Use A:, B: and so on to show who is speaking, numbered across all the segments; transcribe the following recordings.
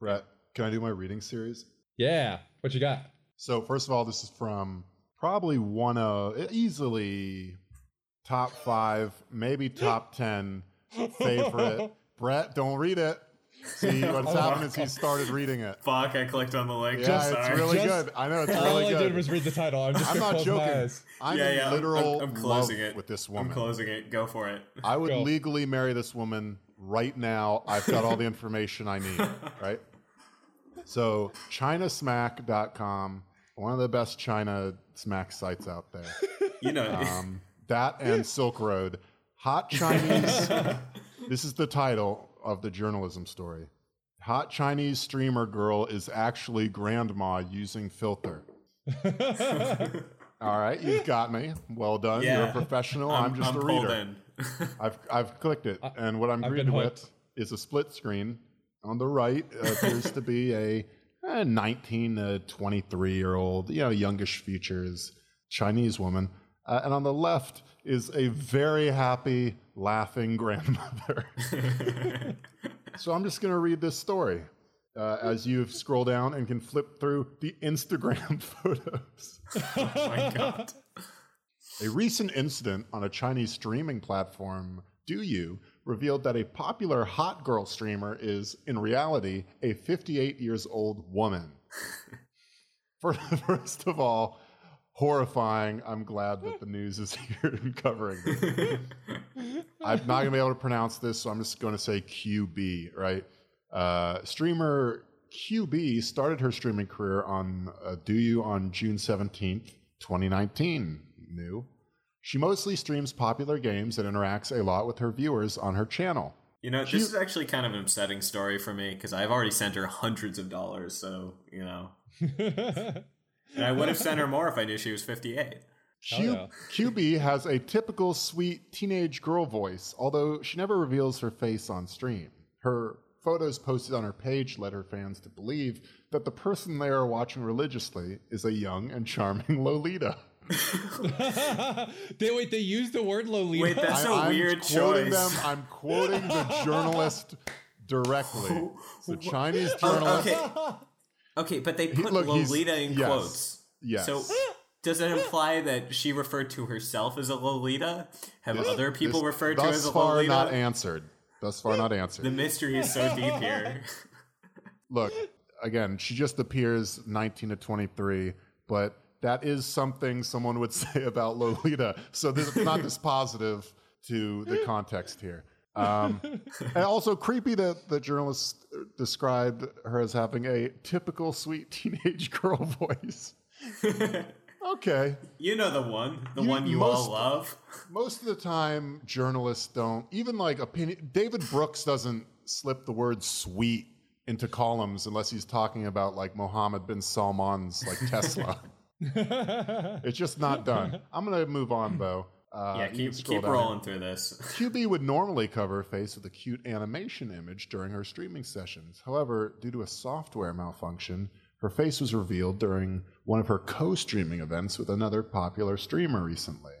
A: Brett, can I do my reading series?
B: Yeah. What you got?
A: So first of all, this is from probably one of easily top five, maybe top ten favorite. Brett, don't read it. See what's happened is he started reading it.
C: Fuck, I clicked on the link.
A: Yeah,
C: Just,
A: it's
C: sorry.
A: really
B: Just-
A: good. I know it's really
B: All
A: really
B: I
A: good.
B: did was read the title. I'm just
A: I'm not joking. I'm
C: yeah,
A: in
C: yeah. I'm-
A: literal
C: I'm,
A: love
C: closing it
A: with this woman.
C: I'm closing it. Go for it.
A: I would
B: Go.
A: legally marry this woman right now. I've got all the information I need, right? So, Chinasmack.com, one of the best China smack sites out there.
C: You know,
A: Um, that and Silk Road. Hot Chinese. this is the title of the journalism story. Hot Chinese streamer girl is actually grandma using filter. All right, you've got me. Well done. You're a professional. I'm, just a
C: pulled
A: reader.
C: In.
A: I've I've clicked it, and what I'm
B: I've
A: greeted with is a split screen. On the right appears to be a, eh, 19 to 23 year old, you know, youngish features Chinese woman, uh, and on the left is a very happy, laughing grandmother. so I'm just going to read this story uh, as you scroll down and can flip through the Instagram photos.
C: Oh my god.
A: A recent incident on a Chinese streaming platform, DouYu, revealed that a popular hot girl streamer is, in reality, a 58 years old woman. First, first of all, horrifying. I'm glad that the news is here and covering this. I'm not going to be able to pronounce this, so I'm just going to say QB, right? Uh, streamer QB started her streaming career on uh, DouYu on June 17th, 2019. New. She mostly streams popular games and interacts a lot with her viewers on her channel.
C: You know, this is actually kind of an upsetting story for me because I've already sent her hundreds of dollars. So you know, and I would have sent her more if I knew she was 58.
A: Q-
B: yeah.
A: QB has a typical sweet teenage girl voice, although she never reveals her face on stream. Her photos posted on her page led her fans to believe that the person they are watching religiously is a young and charming Lolita.
B: they wait. They use the word Lolita.
C: Wait, that's a
A: I'm
C: weird
A: quoting
C: choice.
A: Them, I'm quoting the journalist directly. The Chinese
C: Oh,
A: journalist.
C: okay, okay, but they put
A: look,
C: Lolita in
A: yes.
C: quotes.
A: Yes.
C: So does it imply that she referred to herself as a Lolita? Have
A: This-
C: other people
A: this-
C: referred to
A: thus
C: as a Lolita?
A: far
C: Lolita?
A: not answered. Thus far not answered.
C: the mystery is so deep here.
A: Look, again, she just appears 19 to 23, but that is something someone would say about Lolita. So this is not this positive to the context here. Um, and also creepy that the journalist described her as having a typical sweet teenage girl voice. Okay.
C: you know the one, the
A: You-
C: one you
A: most-
C: all love.
A: Most of the time, journalists don't, even like opinion, David Brooks doesn't slip the word sweet into columns unless he's talking about like Mohammed bin Salman's like Tesla. it's just not done. I'm going to move on though. Uh,
C: yeah, keep
A: scroll
C: keep
A: down
C: rolling through this.
A: QB would normally cover her face with a cute animation image during her streaming sessions. However, due to a software malfunction, her face was revealed during one of her co streaming events with another popular streamer recently.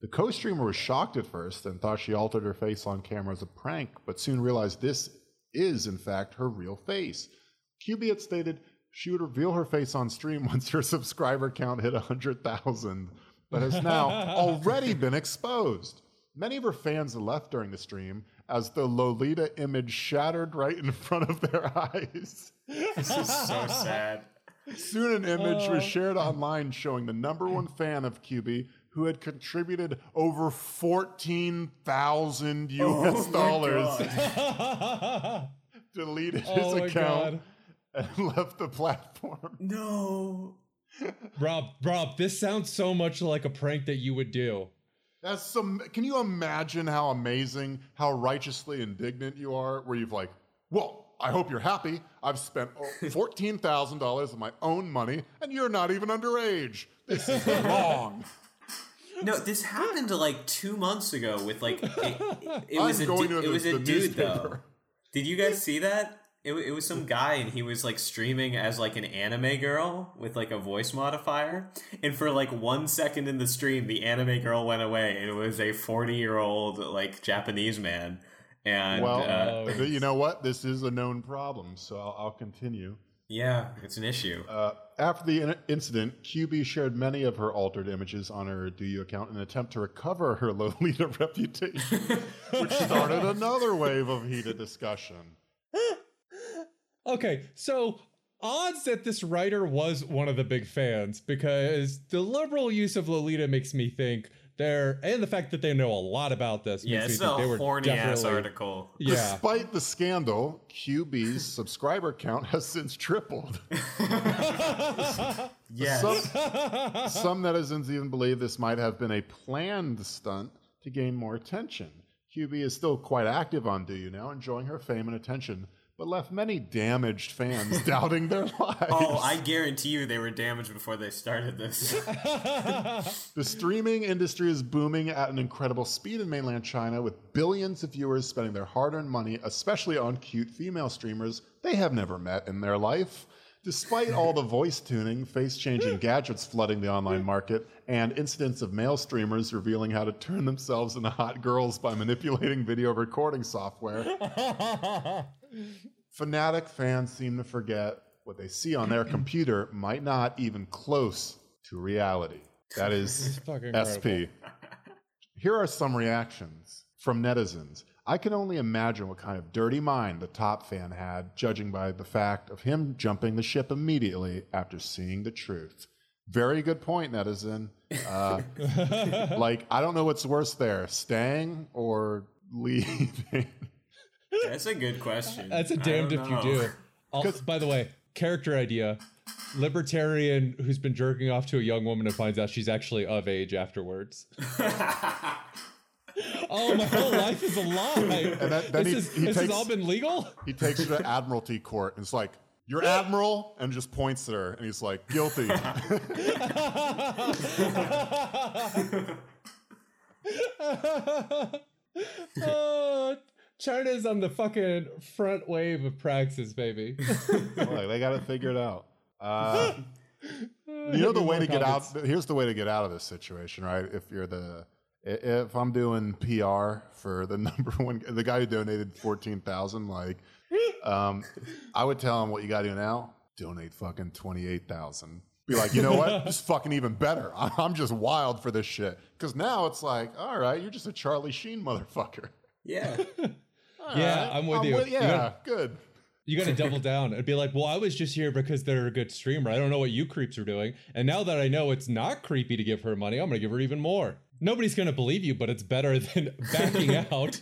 A: The co streamer was shocked at first and thought she altered her face on camera as a prank, but soon realized this is, in fact, her real face. QB had stated she would reveal her face on stream once her subscriber count hit 100,000, but has now already been exposed. Many of her fans left during the stream as the Lolita image shattered right in front of their eyes.
C: This is so sad.
A: Soon, an image was uh. shared online showing the number one fan of QB who had contributed over 14,000 US
C: Oh
A: dollars, deleted oh his
B: oh my
A: account,
B: god,
A: and left the platform.
C: No.
B: Rob, Rob, this sounds so much like a prank that you would do.
A: That's some. Can you imagine how amazing, how righteously indignant you are? Where you've like, well, I hope you're happy. I've spent fourteen thousand dollars of my own money, and you're not even underage. This is wrong.
C: No, this happened like two months ago with like it, it
A: I'm
C: was a
A: going
C: du-
A: to
C: it was a
A: the
C: dude though.
A: newspaper.
C: Did you guys see that? It, it was some guy and he was like streaming as like an anime girl with like a voice modifier. And for like one second in the stream, the anime girl went away and it was a 40 year old like Japanese man. And
A: well,
C: uh,
B: Oh.
A: you know what? This is a known problem, so I'll, I'll continue.
C: yeah, it's an issue.
A: Uh, after the in- incident, QB shared many of her altered images on her DouYu account in an attempt to recover her Lolita reputation, which started another wave of heated discussion.
B: Okay, so odds that this writer was one of the big fans because the liberal use of Lolita makes me think they're and the fact that they know a lot about this makes
C: yeah,
B: me think
C: a
B: they were
C: horny ass article.
B: Yeah.
A: Despite the scandal, QB's subscriber count has since tripled.
C: Yes.
A: Some, some netizens even believe this might have been a planned stunt to gain more attention. QB is still quite active on DouYu now, enjoying her fame and attention, but left many damaged fans doubting their lives.
C: oh, I guarantee you they were damaged before they started this.
A: The streaming industry is booming at an incredible speed in mainland China, with billions of viewers spending their hard earned money, especially on cute female streamers they have never met in their life. Despite all the voice tuning, face changing gadgets flooding the online market, and incidents of male streamers revealing how to turn themselves into hot girls by manipulating video recording software, fanatic fans seem to forget what they see on their computer might not even close to reality. That is SP. Here are some reactions from netizens. I can only imagine what kind of dirty mind the top fan had, judging by the fact of him jumping the ship immediately after seeing the truth. Very good point, netizen. Uh, like, I don't know what's worse there, staying or leaving.
C: That's a good question.
B: That's a damned
C: don't
B: if you do. Also, by the way, character idea: libertarian who's been jerking off to a young woman and finds out she's actually of age afterwards. oh, my whole life is a lie.
A: And that- then
B: this
A: he-
B: is,
A: he
B: this
A: takes-
B: has all been legal.
A: He takes her to Admiralty Court and it's like, You're Admiral? And just points at her and he's like, Guilty.
B: oh, China's on the fucking front wave of praxis, baby.
A: like, they got to figure it out. Uh, you know the way to get out here's the way to get out of this situation right? If you're the i- if i'm doing pr for the number one the guy who donated 14000 like um i would tell him what you gotta do now donate fucking 28000 be like you know what? Just fucking even better. I'm just wild for this shit. Because now it's like all right you're just a charlie sheen motherfucker.
C: Yeah.
A: All
B: Yeah,
A: right,
B: I'm with you. You
A: yeah
B: gotta-
A: good
B: You got to double down and be like, well, I was just here because they're a good streamer. I don't know what you creeps are doing. And now that I know it's not creepy to give her money, I'm going to give her even more. Nobody's going to believe you, but it's better than backing out.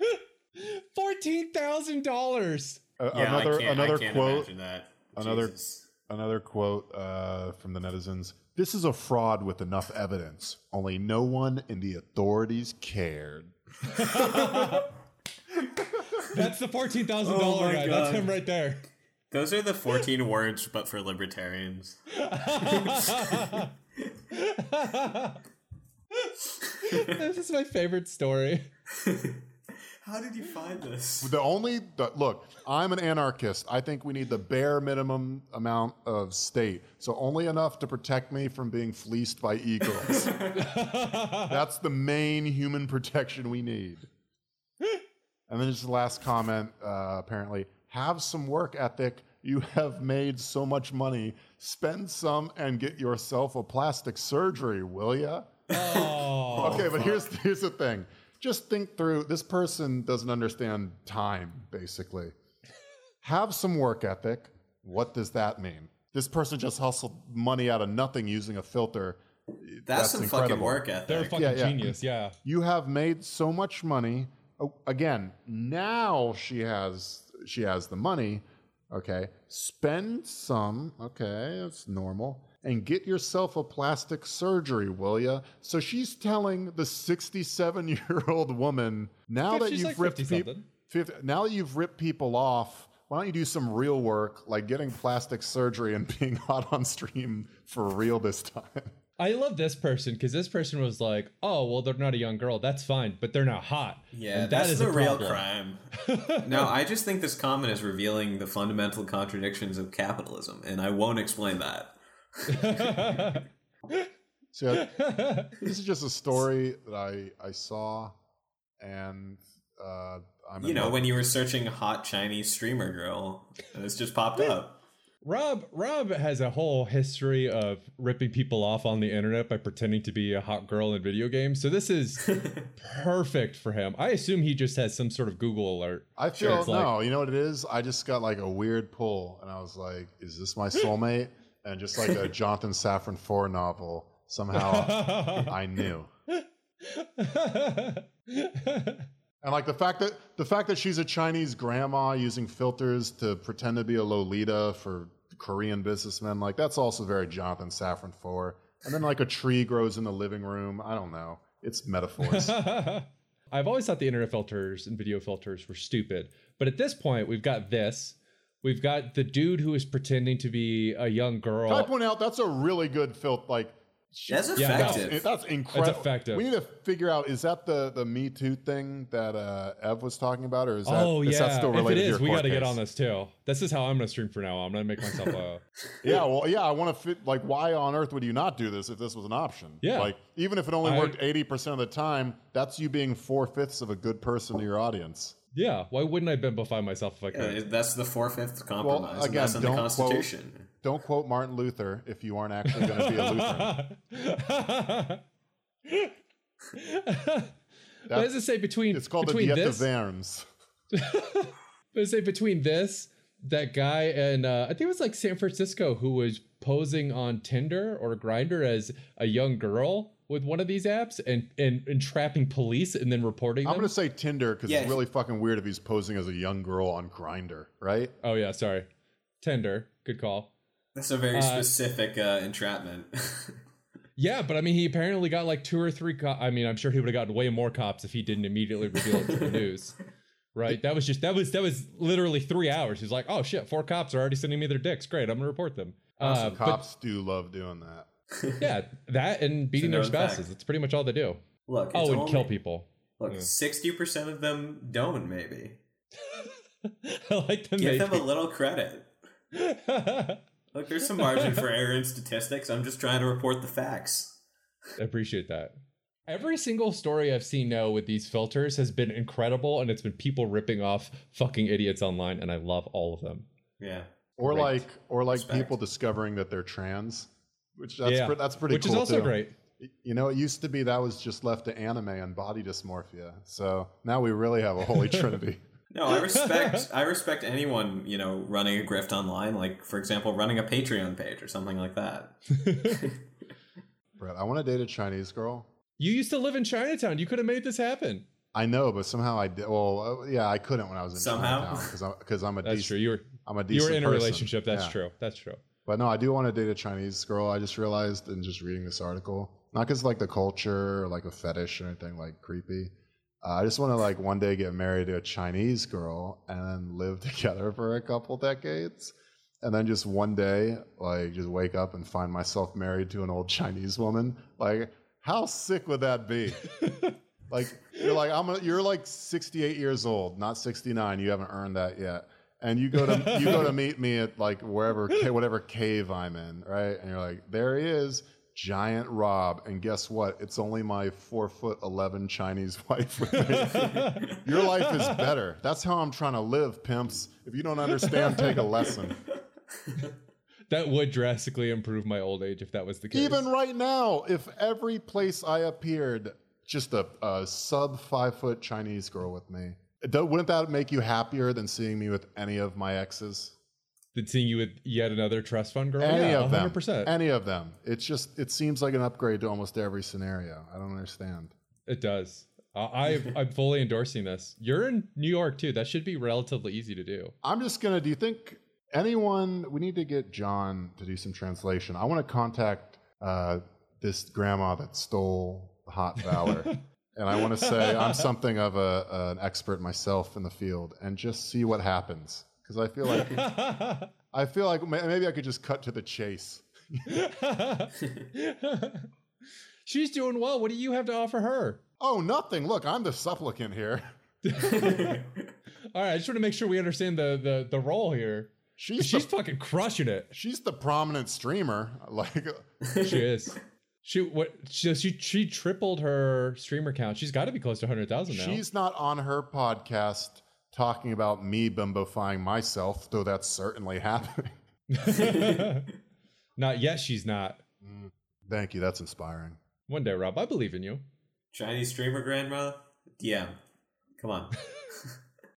B: $14,000.
A: A-
C: Yeah,
A: another
C: I can't,
A: another
C: I can't
A: quote
C: that.
A: another-
C: Jesus.
A: Another quote uh, from the netizens This is a fraud with enough evidence. Only no one in the authorities cared.
B: That's the $14,000
C: Oh my
B: guy. That's him right there.
C: Those are the 14 words, but for libertarians.
B: this is my favorite story.
C: How did you find this?
A: The only the, look, I'm an anarchist. I think we need the bare minimum amount of state. So only enough to protect me from being fleeced by eagles. That's the main human protection we need. And then just the last comment, uh, apparently, have some work ethic. You have made so much money. Spend some and get yourself a plastic surgery, will ya?
B: Oh.
A: Okay, but here's here's the thing. Just think through. This person doesn't understand time. Basically, have some work ethic. What does that mean? This person just hustled money out of nothing using a filter.
C: That's, some fucking
A: incredible.
C: work ethic.
B: They're fucking
A: Yeah, yeah.
B: genius. Yeah.
A: You have made so much money. Oh, again, now she has she has the money. Okay, spend some. Okay, that's normal. And get yourself a plastic surgery, will ya? So she's telling the 67 year old woman now that
B: she's
A: you've
B: like
A: ripped people, now that you've ripped people off. Why don't you do some real work, like getting plastic surgery and being hot on stream for real this time?
B: I love this person because this person was like, "Oh, well, they're not a young girl. That's fine, but they're not hot."
C: Yeah,
B: And that
C: that's
B: is
C: the
B: a
C: real crime. no, I just think this comment is revealing the fundamental contradictions of capitalism, and I won't explain that.
A: So yeah, this is just a story that I I saw, and uh, I'm
C: You know,
A: love.
C: when you were searching hot Chinese streamer girl, and it's just popped up.
B: Rob Rob has a whole history of ripping people off on the internet by pretending to be a hot girl in video games. So this is perfect for him. I assume he just has some sort of Google alert.
A: I feel
B: like-
A: no. You know what it is? I just got like a weird pull, and I was like, "Is this my soulmate?" and just like a Jonathan Safran Foer novel, somehow I knew. And like the fact that the fact that she's a Chinese grandma using filters to pretend to be a Lolita for Korean businessmen, like that's also very Jonathan Safran Foer. And then like a tree grows in the living room. I don't know. It's metaphors.
B: I've always thought the internet filters and video filters were stupid. But at this point, we've got this. We've got the dude who is pretending to be a young girl.
A: Can I point out that's a really good filter? Like she-
C: That's
B: Yeah,
C: effective.
A: That's, that's incredible.
B: effective.
A: We need to figure out is that the the Me Too thing that uh, Ev was talking about, or is that,
B: oh
A: is that still
B: if
A: related
B: it is,
A: to your
B: we got to get on this too. This is how I'm gonna stream for now. I'm gonna make myself a.
A: Yeah, well, yeah, I want to fit. Like, why on earth would you not do this if this was an option?
B: Yeah.
A: like even if it only
B: I-
A: worked eighty percent of the time, that's you being four fifths of a good person to your audience.
B: Yeah, why wouldn't I bimbify myself if I
C: Yeah,
B: could?
C: that's the four fifths compromise. and
A: again,
C: that's in the
A: don't quote-
C: Constitution.
A: Don't quote Martin Luther if you aren't actually going to be a Lutheran.
B: what does it say between?
A: It's called the
B: between
A: Diet de
B: this?
A: Verms.
B: What does it say between this, that guy, and uh, I think it was like San Francisco who was posing on Tinder or Grindr as a young girl with one of these apps and and entrapping police and then reporting
A: I'm
B: them.
A: going to say Tinder because
C: Yeah.
A: it's really fucking weird if he's posing as a young girl on Grindr, right?
B: Oh yeah, sorry, Tinder. Good call.
C: That's a very
B: Uh,
C: specific uh, entrapment.
B: Yeah, but I mean, he apparently got like two or three. Co- I mean, I'm sure he would have gotten way more cops if he didn't immediately reveal it to the news. Right? That was just that was that was literally three hours. He's like, oh shit, four cops are already sending me their dicks. Great, I'm gonna report them. Uh, but
A: Cops do love doing that.
B: yeah, that and beating their
C: known fact.
B: spouses. That's pretty much all they do.
C: Look,
B: Oh,
C: it's
B: and
C: only,
B: kill people.
C: Look,
B: Yeah.
C: sixty percent of them don't. Maybe
B: I like them.
C: give them a little credit. Look, there's some margin for error in statistics. I'm just trying to report the facts.
B: I appreciate that. Every single story I've seen now with these filters has been incredible, and it's been people ripping off fucking idiots online, and I love all of them.
C: Yeah.
A: Or
C: Great.
A: like, or like
C: Respect.
A: people discovering that they're trans, which that's
B: Yeah,
A: pre- that's pretty
B: Which
A: cool
B: is also
A: too.
B: great.
A: You know, it used to be that was just left to anime and body dysmorphia. So now we really have a holy trinity.
C: No, I respect I respect anyone, you know, running a grift online, like for example, running a Patreon page or something like that.
A: Brett, I want to date a Chinese girl.
B: You used to live in Chinatown. You could have made this happen.
A: I know, but somehow I did. Well, uh, yeah, I couldn't when I was in
C: Somehow?
A: because I'm because I'm a
B: That's
A: decent,
B: true. You were
A: I'm a decent
B: you
A: decent
B: were in a
A: person.
B: relationship. That's
A: Yeah.
B: true. That's true.
A: But no, I do want to date a Chinese girl. I just realized in just reading this article, not because like the culture or like a fetish or anything like creepy. Uh, I just want to like one day get married to a Chinese girl and then live together for a couple decades, and then just one day like just wake up and find myself married to an old Chinese woman. Like, how sick would that be? like you're like I'm a, you're like 68 years old, not 69. You haven't earned that yet. And you go to you go to meet me at like wherever whatever cave I'm in, right? And you're like, there he is, giant Rob. And guess what? It's only my four foot eleven Chinese wife with me. Your life is better. That's how I'm trying to live, pimps. If you don't understand, take a lesson.
B: That would drastically improve my old age if that was the case.
A: Even right now, if every place I appeared, just a, a sub five foot Chinese girl with me, wouldn't that make you happier than seeing me with any of my exes?
B: Than seeing you with yet another trust fund girl?
A: Any
B: yeah,
A: of them.
B: 100%.
A: Any of them. It's just, it seems like an upgrade to almost every scenario. I don't understand.
B: It does. I, I'm fully endorsing this. You're in New York too. That should be relatively easy to do.
A: I'm just going to, do you think anyone, we need to get John to do some translation. I want to contact uh, this grandma that stole the hot valor. And I want to say I'm something of a, an expert myself in the field and just see what happens. Because I feel like I feel like maybe I could just cut to the chase.
B: She's doing well. What do you have to offer her?
A: Oh, nothing. Look, I'm the supplicant here.
B: All right, I just want to make sure we understand the the, the role here.
A: She's
B: She's
A: the,
B: fucking crushing it.
A: she's the prominent streamer. Like
B: She is. She what? She she, she tripled her streamer count. She's got to be close to hundred thousand now.
A: She's not on her podcast talking about me bimbifying myself, though that's certainly happening.
B: not yet. She's not.
A: Mm, thank you. That's inspiring.
B: One day, Rob. I believe in you.
C: Chinese streamer grandma, DM. Come on.